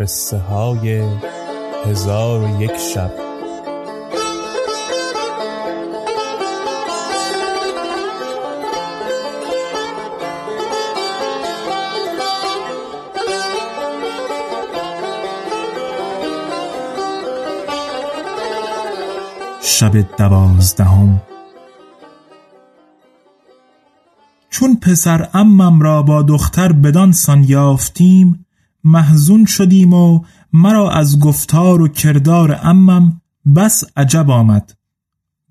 قصه های هزار و یک شب. شب دوازدهم. چون پسر امم را با دختر بدانسان یافتیم محزون شدیم و مرا از گفتار و کردار امم بس عجب آمد.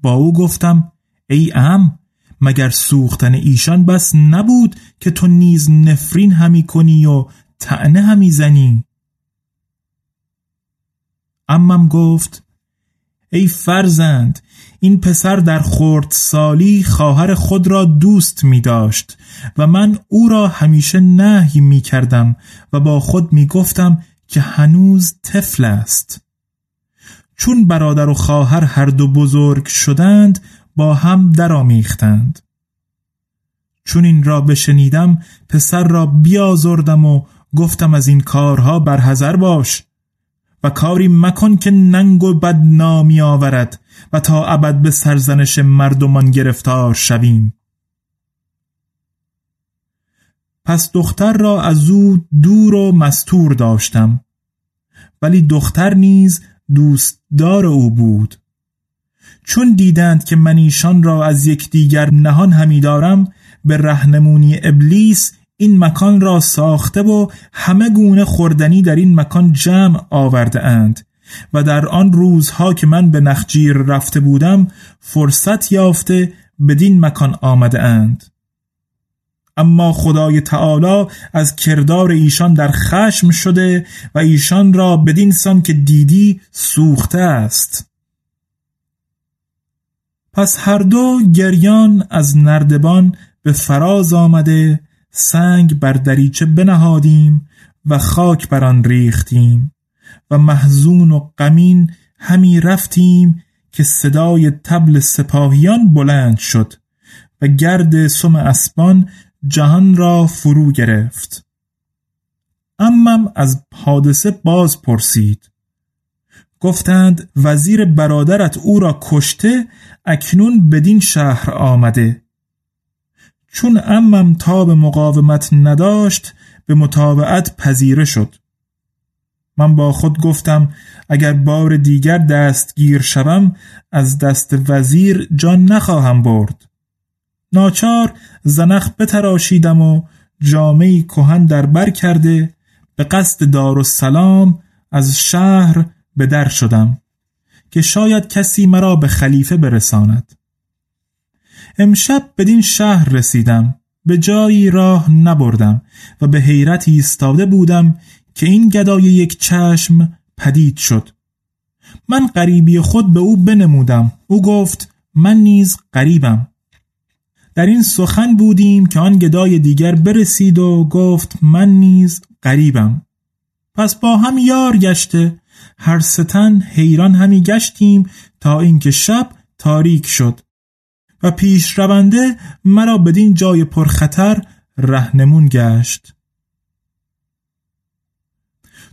با او گفتم ای ام مگر سوختن ایشان بس نبود که تو نیز نفرین همی کنی و تعنه همی زنی؟ امم گفت ای فرزند این پسر در خورد سالی خواهر خود را دوست می داشت و من او را همیشه نهی می کردم و با خود می گفتم که هنوز طفل است. چون برادر و خواهر هر دو بزرگ شدند با هم درآمیختند. چون این را بشنیدم پسر را بیازردم و گفتم از این کارها برحذر باش. و کاری مکن که ننگ و بدنامی آورد و تا ابد به سرزنش مردمان گرفتار شویم. پس دختر را از او دور و مستور داشتم ولی دختر نیز دوستدار او بود. چون دیدند که من ایشان را از یکدیگر نهان همی دارم به رهنمونی ابلیس این مکان را ساخته و همه گونه خوردنی در این مکان جمع آورده اند و در آن روزها که من به نخجیر رفته بودم فرصت یافته بدین مکان آمده اند اما خدای تعالی از کردار ایشان در خشم شده و ایشان را بدین سان که دیدی سوخته است. پس هر دو گریان از نردبان به فراز آمده سنگ بر دریچه بنهادیم و خاک بر آن ریختیم و محزون و غمین همی رفتیم که صدای تبل سپاهیان بلند شد و گرد سم اسبان جهان را فرو گرفت. امم از حادثه باز پرسید. گفتند وزیر برادرت او را کشته اکنون بدین شهر آمده. چون امم به مقاومت نداشت به مطاوعت پذیره شد. من با خود گفتم اگر بار دیگر دستگیر شوم از دست وزیر جان نخواهم برد. ناچار زنخ بتراشیدم و جامعی کهن در بر کرده به قصد دار و سلام از شهر به در شدم که شاید کسی مرا به خلیفه برساند. امشب بدین شهر رسیدم به جایی راه نبردم و به حیرت ایستاده بودم که این گدای یک چشم پدید شد. من غریبی خود به او بنمودم. او گفت من نیز غریبم. در این سخن بودیم که آن گدای دیگر برسید و گفت من نیز غریبم. پس با هم یار گشته هر ستن حیران همی گشتیم تا اینکه شب تاریک شد. و پیش رونده مرا بدین جای پرخطر رهنمون گشت.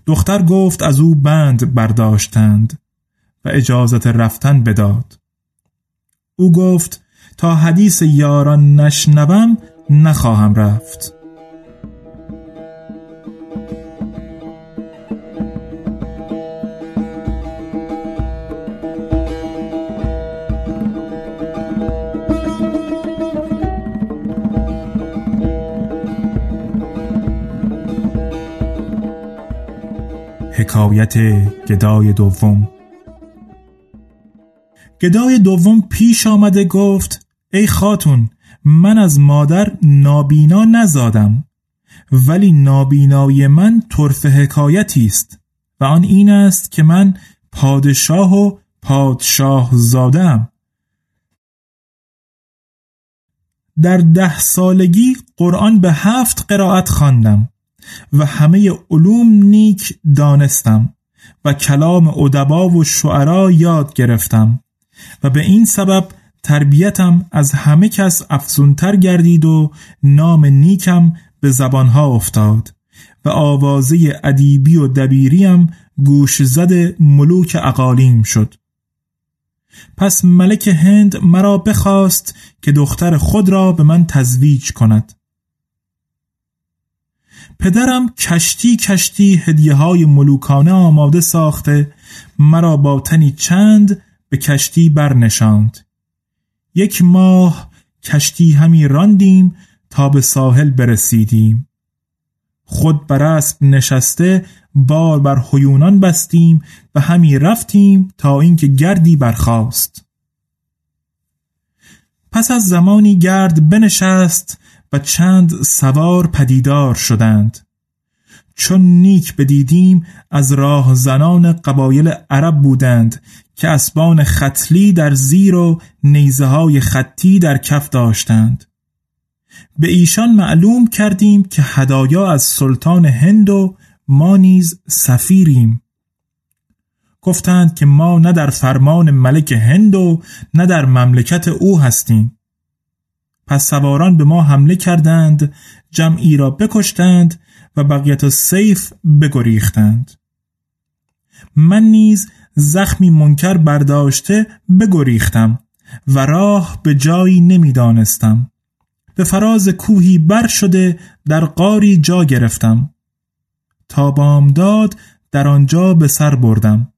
دختر گفت از او بند برداشتند و اجازت رفتن بداد. او گفت تا حدیث یاران نشنوم نخواهم رفت. حکایت گدای دوم. گدای دوم پیش آمده گفت ای خاتون من از مادر نابینا نزادم ولی نابینایی من طرف حکایتی است و آن این است که من پادشاه و پادشاه زادم در ده سالگی قرآن به هفت قرائت خواندم. و همه علوم نیک دانستم و کلام ادبا و شعرا یاد گرفتم و به این سبب تربیتم از همه کس افزونتر گردید و نام نیکم به زبانها افتاد و آوازه ادیبی و دبیریم گوش زد ملوک اقالیم شد. پس ملک هند مرا بخواست که دختر خود را به من تزویج کند. پدرم کشتی کشتی هدیه های ملوکانه آماده ساخته مرا با تنی چند به کشتی برنشاند. یک ماه کشتی همی راندیم تا به ساحل برسیدیم. خود بر اسب نشسته بار بر حیونان بستیم و همی رفتیم تا اینکه گردی برخاست. پس از زمانی گرد بنشست چند سوار پدیدار شدند. چون نیک بدیدیم از راه زنان قبایل عرب بودند که اسبان خطلی در زیر و نیزه های خطی در کف داشتند. به ایشان معلوم کردیم که هدایا از سلطان هند و ما نیز سفیریم. گفتند که ما نه در فرمان ملک هند و نه در مملکت او هستیم. پس سواران به ما حمله کردند جمعی را بکشتند و بقیت سیف بگریختند. من نیز زخمی منکر برداشته بگریختم و راه به جایی نمی‌دانستم. به فراز کوهی بر شده در قاری جا گرفتم. تا بامداد در آنجا به سر بردم.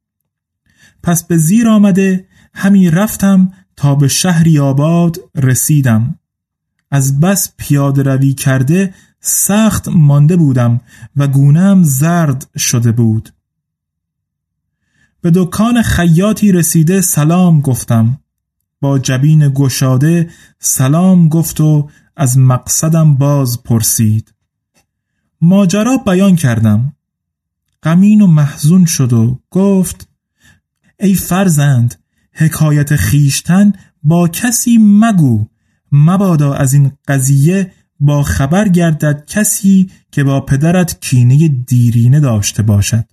پس به زیر آمده همی رفتم تا به شهری آباد رسیدم. از بس پیاده روی کرده سخت مانده بودم و گونم زرد شده بود. به دکان خیاطی رسیده سلام گفتم. با جبین گشاده سلام گفت و از مقصدم باز پرسید. ماجرا بیان کردم. غمین و محزون شد و گفت ای فرزند حکایت خیشتن با کسی مگو. مبادا از این قضیه با خبر گردد کسی که با پدرت کینه دیرینه داشته باشد.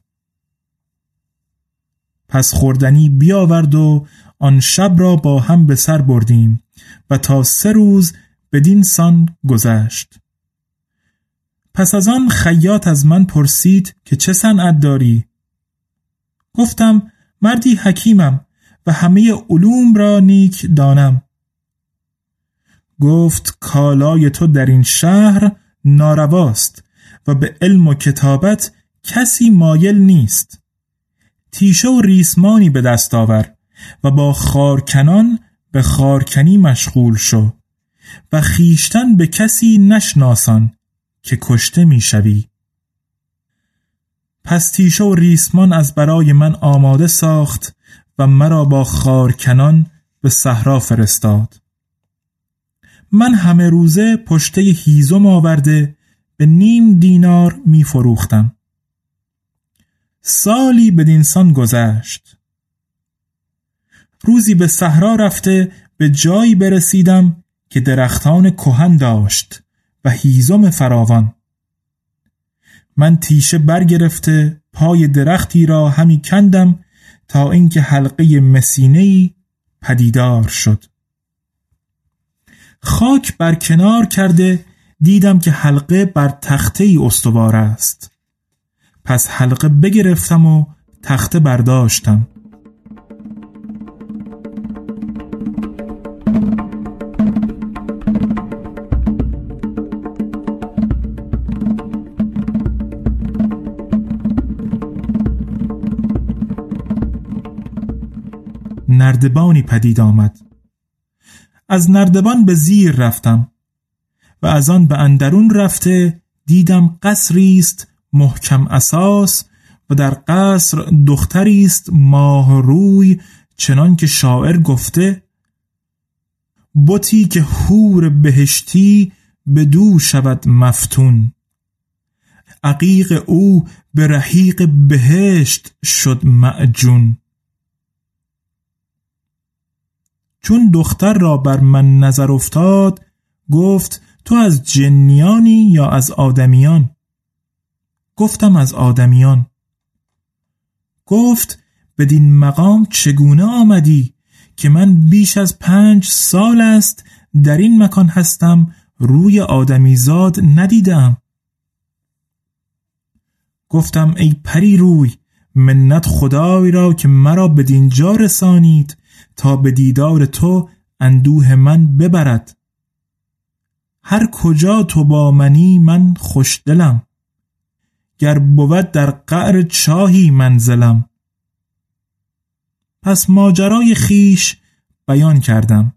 پس خوردنی بیاورد و آن شب را با هم به سر بردیم و تا سه روز بدین سان گذشت. پس از آن خیاط از من پرسید که چه صنعت داری؟ گفتم مردی حکیمم و همه علوم را نیک دانم. گفت کالای تو در این شهر نارواست و به علم و کتابت کسی مایل نیست. تیشه و ریسمانی به دست آور و با خارکنان به خارکنی مشغول شو و خیشتن به کسی نشناسان که کشته می‌شوی پس تیشه و ریسمان از برای من آماده ساخت و مرا با خارکنان به صحرا فرستاد. من همه روزه پشته هیزم آورده به نیم دینار می فروختم سالی بدینسان گذشت. روزی به صحرا رفته به جایی برسیدم که درختان کهن داشت و هیزم فراوان. من تیشه برگرفته پای درختی را همی کندم تا اینکه حلقه مسینه پدیدار شد. خاک بر کنار کرده دیدم که حلقه بر تخته ای استوار است. پس حلقه بگرفتم و تخته برداشتم. نردبانی پدید آمد. از نردبان به زیر رفتم و از آن به اندرون رفته دیدم قصری است محکم اساس و در قصر دختری است ماه روی چنان که شاعر گفته بتی که هور بهشتی به دو شود مفتون. عقیق او به رحیق بهشت شد معجون. چون دختر را بر من نظر افتاد گفت تو از جنیانی یا از آدمیان؟ گفتم از آدمیان. گفت بدین مقام چگونه آمدی که من بیش از پنج سال است در این مکان هستم روی آدمیزاد ندیدم؟ گفتم ای پری روی منت خدای را که مرا بدینجا رسانید تا به دیدار تو اندوه من ببرد. هر کجا تو با منی من خوشدلم. گر بود در قعر چاهی منزلم. پس ماجرای خیش بیان کردم.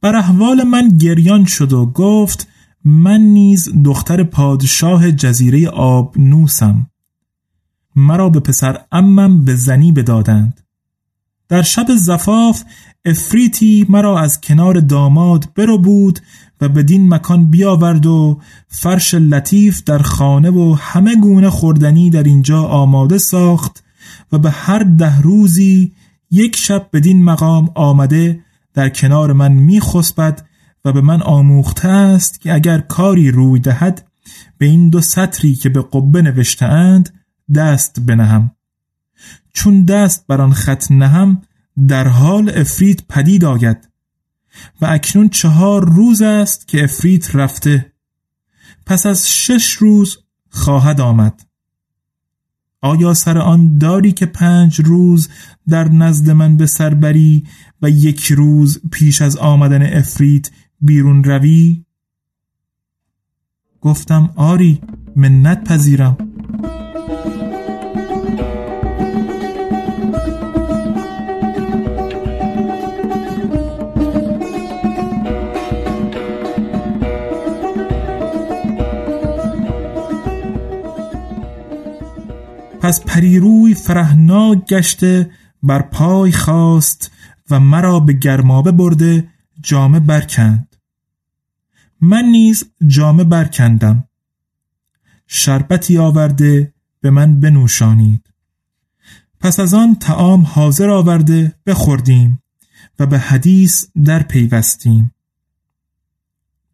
بر احوال من گریان شد و گفت من نیز دختر پادشاه جزیره آب نوسم مرا به پسر امم به زنی بدادند. در شب زفاف افریتی مرا از کنار داماد برو بود و بدین مکان بیاورد و فرش لطیف در خانه و همه گونه خوردنی در اینجا آماده ساخت و به هر ده روزی یک شب بدین مقام آمده در کنار من می خسبد و به من آموخته است که اگر کاری روی دهد به این دو سطری که به قبه نوشته اند دست بنهم. چون دست بر آن خط نهم در حال افریت پدید آید. و اکنون چهار روز است که افریت رفته. پس از شش روز خواهد آمد. آیا سر آن داری که پنج روز در نزد من به سر بری و یک روز پیش از آمدن افریت بیرون روی؟ گفتم آری منت پذیرم. پس پریروی فرهناک گشته بر پای خواست و مرا به گرمابه برده جامه برکند. من نیز جامه برکندم. شربتی آورده به من بنوشانید. پس از آن تعام حاضر آورده بخوردیم و به حدیث در پیوستیم.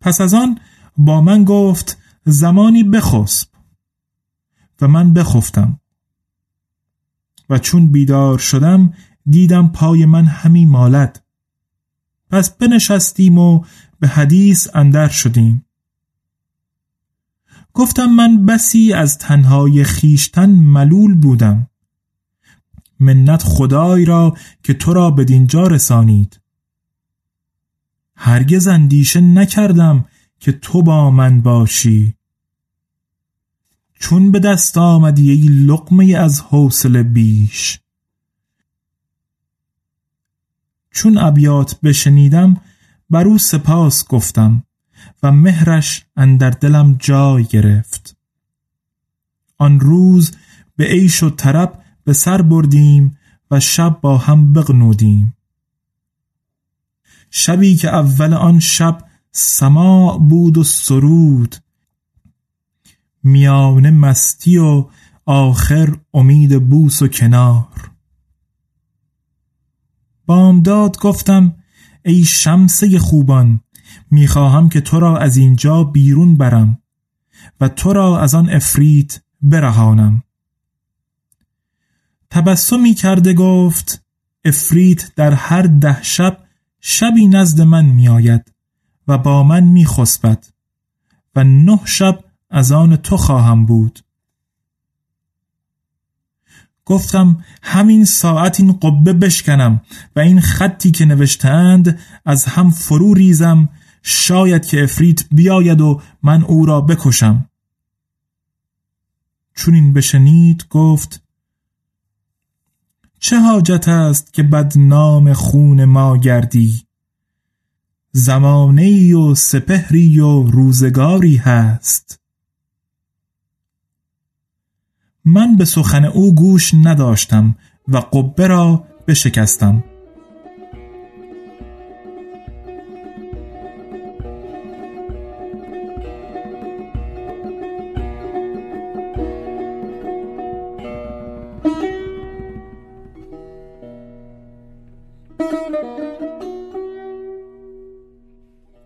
پس از آن با من گفت زمانی بخسب. و من بخفتم. و چون بیدار شدم دیدم پای من همی مالد. پس بنشستیم و به حدیث اندر شدیم. گفتم من بسی از تنهای خیشتن ملول بودم. منت خدای را که تو را به دینجا رسانید. هرگز اندیشه نکردم که تو با من باشی. چون به دست آمدی ای لقمه از حوصله بیش. چون ابیات بشنیدم بر او سپاس گفتم و مهرش اندر دلم جای گرفت. آن روز به عیش و طرب به سر بردیم و شب با هم بغنودیم. شبی که اول آن شب سماع بود و سرود میانه مستی و آخر امید بوس و کنار. بامداد گفتم ای شمسه خوبان می‌خواهم که تو را از اینجا بیرون برم و تو را از آن افریت برهانم. تبسمی کرده گفت افریت در هر ده شب شبی نزد من میآید و با من میخسبد و نه شب از آن تو خواهم بود. گفتم همین ساعت این قبه بشکنم و این خطی که نوشتند از هم فرو ریزم شاید که افریت بیاید و من او را بکشم. چون این بشنید گفت چه حاجت است که بدنام خون ما گردی؟ زمانه و سپهری و روزگاری هست. من به سخن او گوش نداشتم و قبه را بشکستم.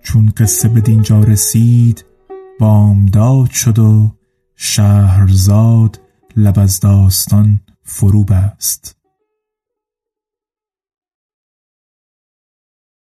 چون قصه به دینجا رسید بامداد شد و شهرزاد لب از داستان فرو بست.